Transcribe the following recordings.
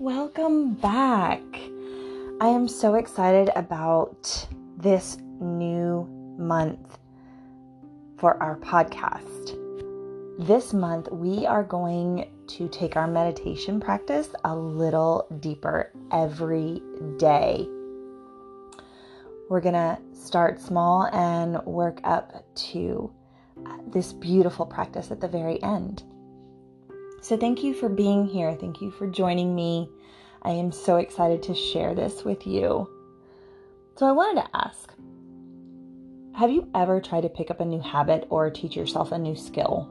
Welcome back. I am so excited about this new month for our podcast. This month, we are going to take our meditation practice a little deeper every day. We're going to start small and work up to this beautiful practice at the very end. So, thank you for being here. Thank you for joining me. I am so excited to share this with you. So, I wanted to ask Have you ever tried to pick up a new habit or teach yourself a new skill?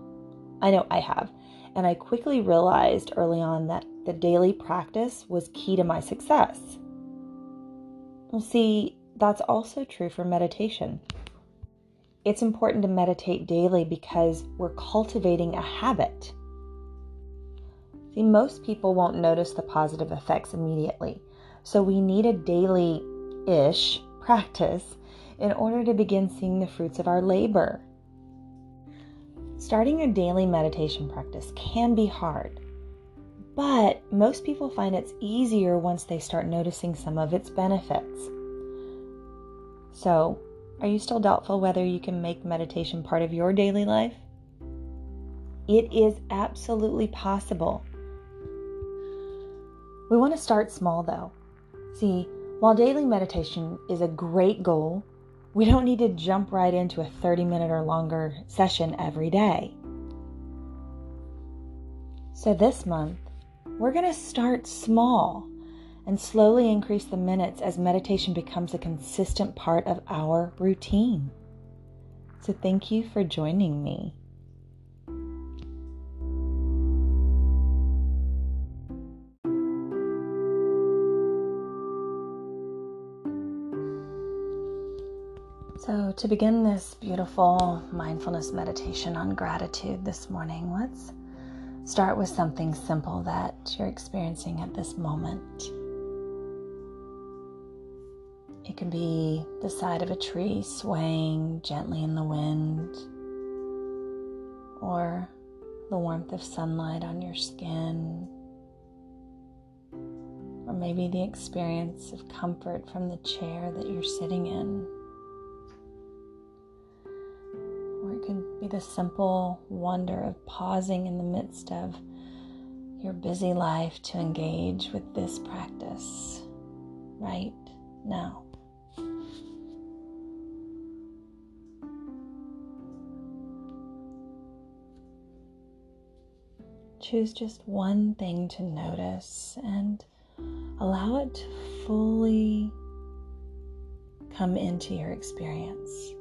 I know I have. And I quickly realized early on that the daily practice was key to my success. Well, see, that's also true for meditation. It's important to meditate daily because we're cultivating a habit. See, most people won't notice the positive effects immediately, so we need a daily ish practice in order to begin seeing the fruits of our labor. Starting a daily meditation practice can be hard, but most people find it's easier once they start noticing some of its benefits. So, are you still doubtful whether you can make meditation part of your daily life? It is absolutely possible. We want to start small though. See, while daily meditation is a great goal, we don't need to jump right into a 30 minute or longer session every day. So this month, we're going to start small and slowly increase the minutes as meditation becomes a consistent part of our routine. So, thank you for joining me. So, to begin this beautiful mindfulness meditation on gratitude this morning, let's start with something simple that you're experiencing at this moment. It can be the side of a tree swaying gently in the wind, or the warmth of sunlight on your skin, or maybe the experience of comfort from the chair that you're sitting in. Can be the simple wonder of pausing in the midst of your busy life to engage with this practice right now. Choose just one thing to notice and allow it to fully come into your experience.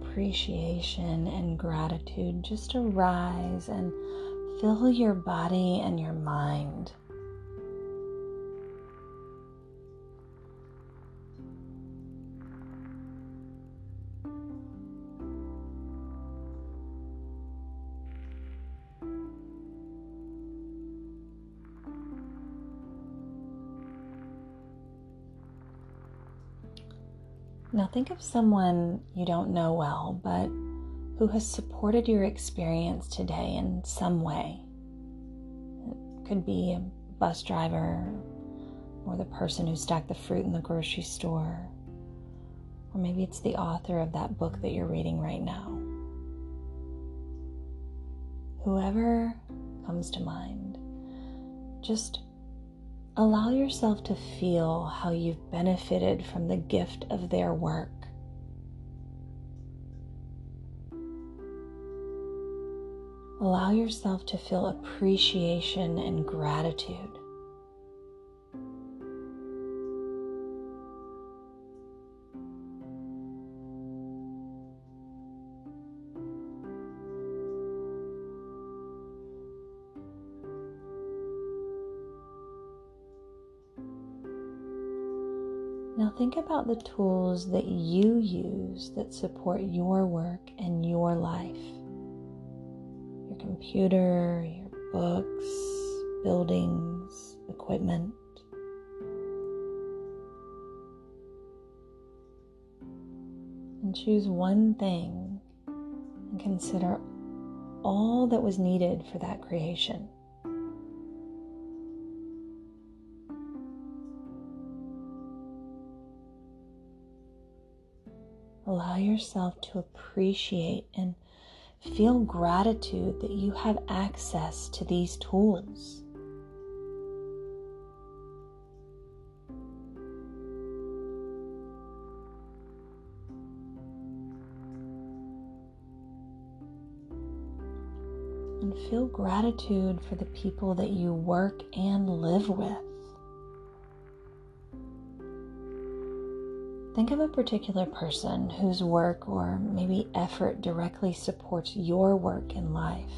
Appreciation and gratitude just arise and fill your body and your mind. Now think of someone you don't know well, but who has supported your experience today in some way. It could be a bus driver, or the person who stacked the fruit in the grocery store, or maybe it's the author of that book that you're reading right now. Whoever comes to mind, just Allow yourself to feel how you've benefited from the gift of their work. Allow yourself to feel appreciation and gratitude. Think about the tools that you use that support your work and your life. Your computer, your books, buildings, equipment. And choose one thing and consider all that was needed for that creation. Allow yourself to appreciate and feel gratitude that you have access to these tools. And feel gratitude for the people that you work and live with. Think of a particular person whose work or maybe effort directly supports your work in life.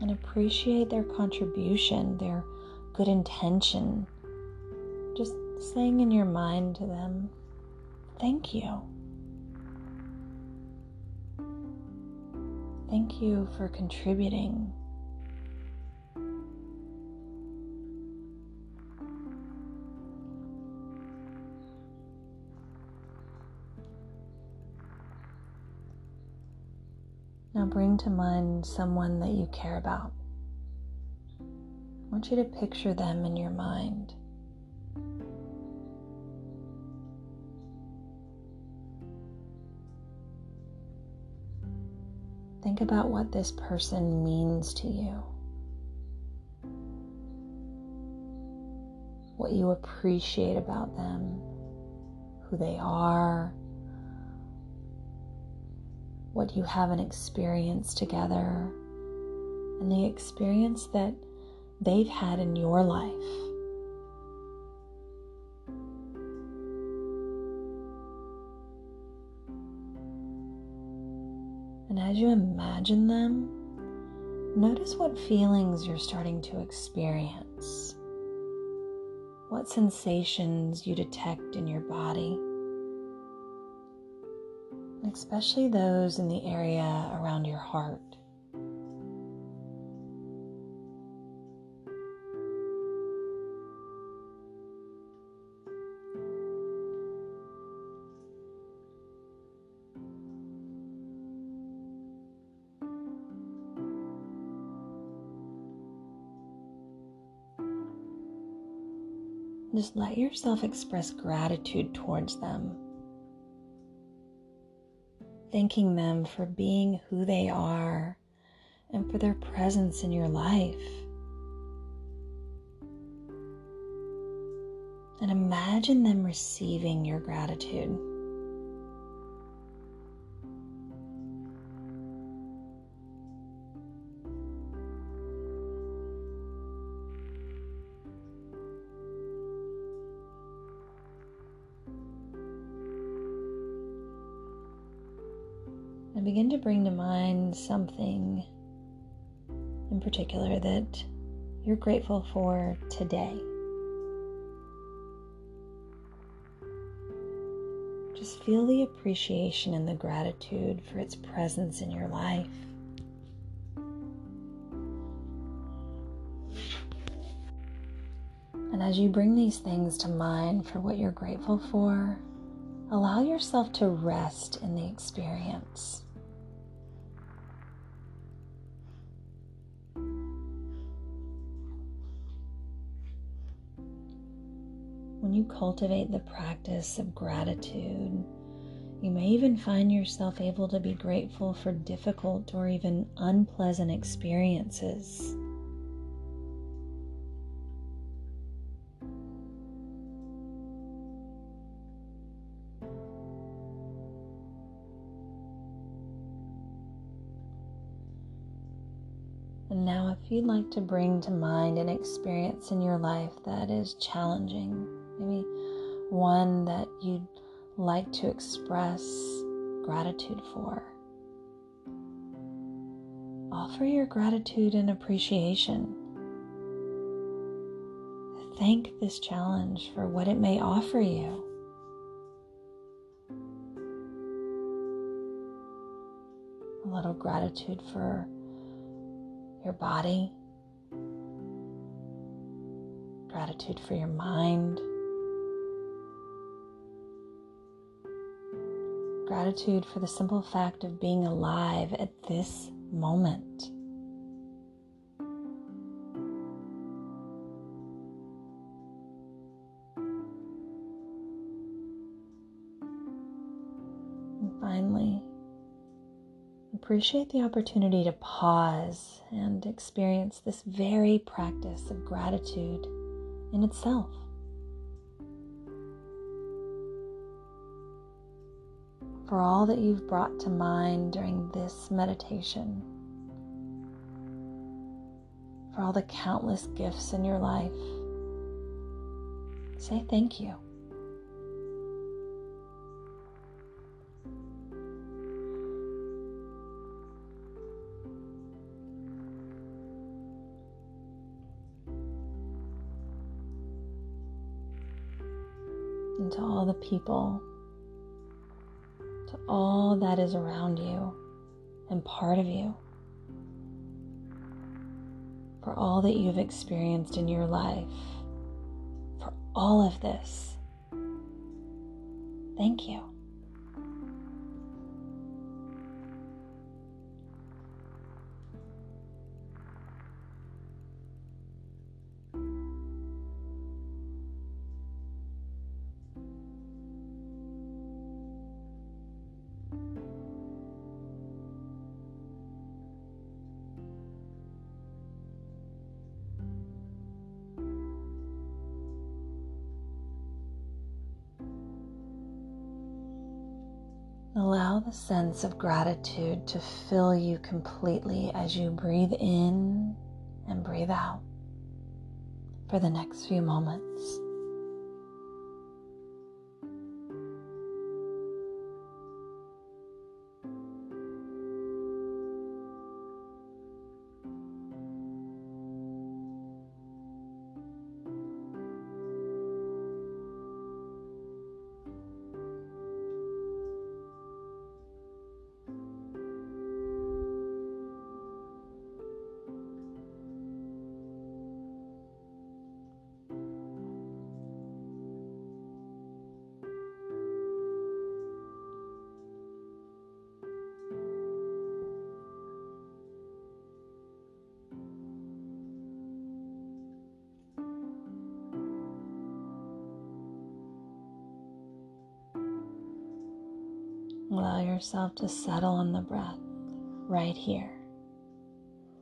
And appreciate their contribution, their good intention. Just saying in your mind to them, thank you. Thank you for contributing Now bring to mind someone that you care about. I want you to picture them in your mind. Think about what this person means to you. What you appreciate about them, who they are, what you haven't experienced together, and the experience that they've had in your life. And as you imagine them, notice what feelings you're starting to experience, what sensations you detect in your body especially those in the area around your heart. Just let yourself express gratitude towards them thanking them for being who they are and for their presence in your life. And imagine them receiving your gratitude. Begin to bring to mind something in particular that you're grateful for today. Just feel the appreciation and the gratitude for its presence in your life. And as you bring these things to mind for what you're grateful for, allow yourself to rest in the experience. When you cultivate the practice of gratitude, you may even find yourself able to be grateful for difficult or even unpleasant experiences. And now, if you'd like to bring to mind an experience in your life that is challenging, maybe one that you'd like to express gratitude for. Offer your gratitude and appreciation. thank this challenge for what it may offer you. A little gratitude for your body, gratitude for your mind, gratitude for the simple fact of being alive at this moment. And finally, appreciate the opportunity to pause and experience this very practice of gratitude in itself. For all that you've brought to mind during this meditation, for all the countless gifts in your life, say thank you. and to all the people, all that is around you and part of you, for all that you've experienced in your life, for all of this. Thank you. Allow the sense of gratitude to fill you completely as you breathe in and breathe out for the next few moments. Allow yourself to settle on the breath right here,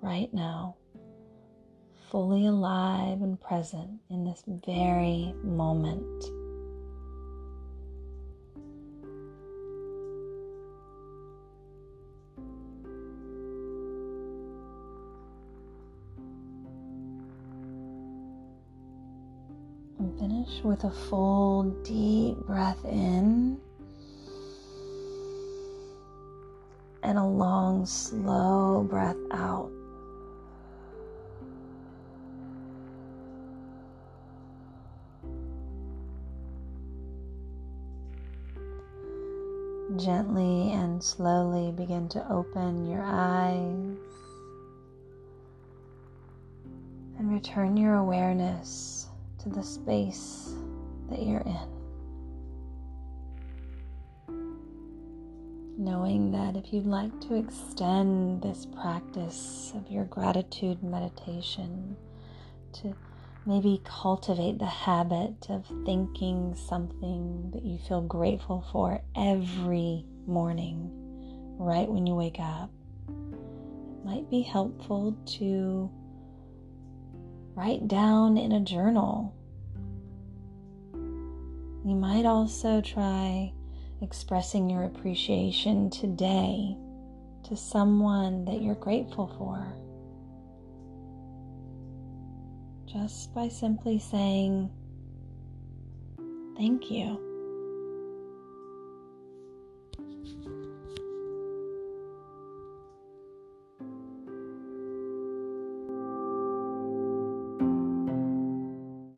right now, fully alive and present in this very moment. And finish with a full deep breath in. And a long, slow breath out. Gently and slowly begin to open your eyes and return your awareness to the space that you're in. Knowing that if you'd like to extend this practice of your gratitude meditation to maybe cultivate the habit of thinking something that you feel grateful for every morning, right when you wake up, it might be helpful to write down in a journal. You might also try expressing your appreciation today to someone that you're grateful for. Just by simply saying, Thank you.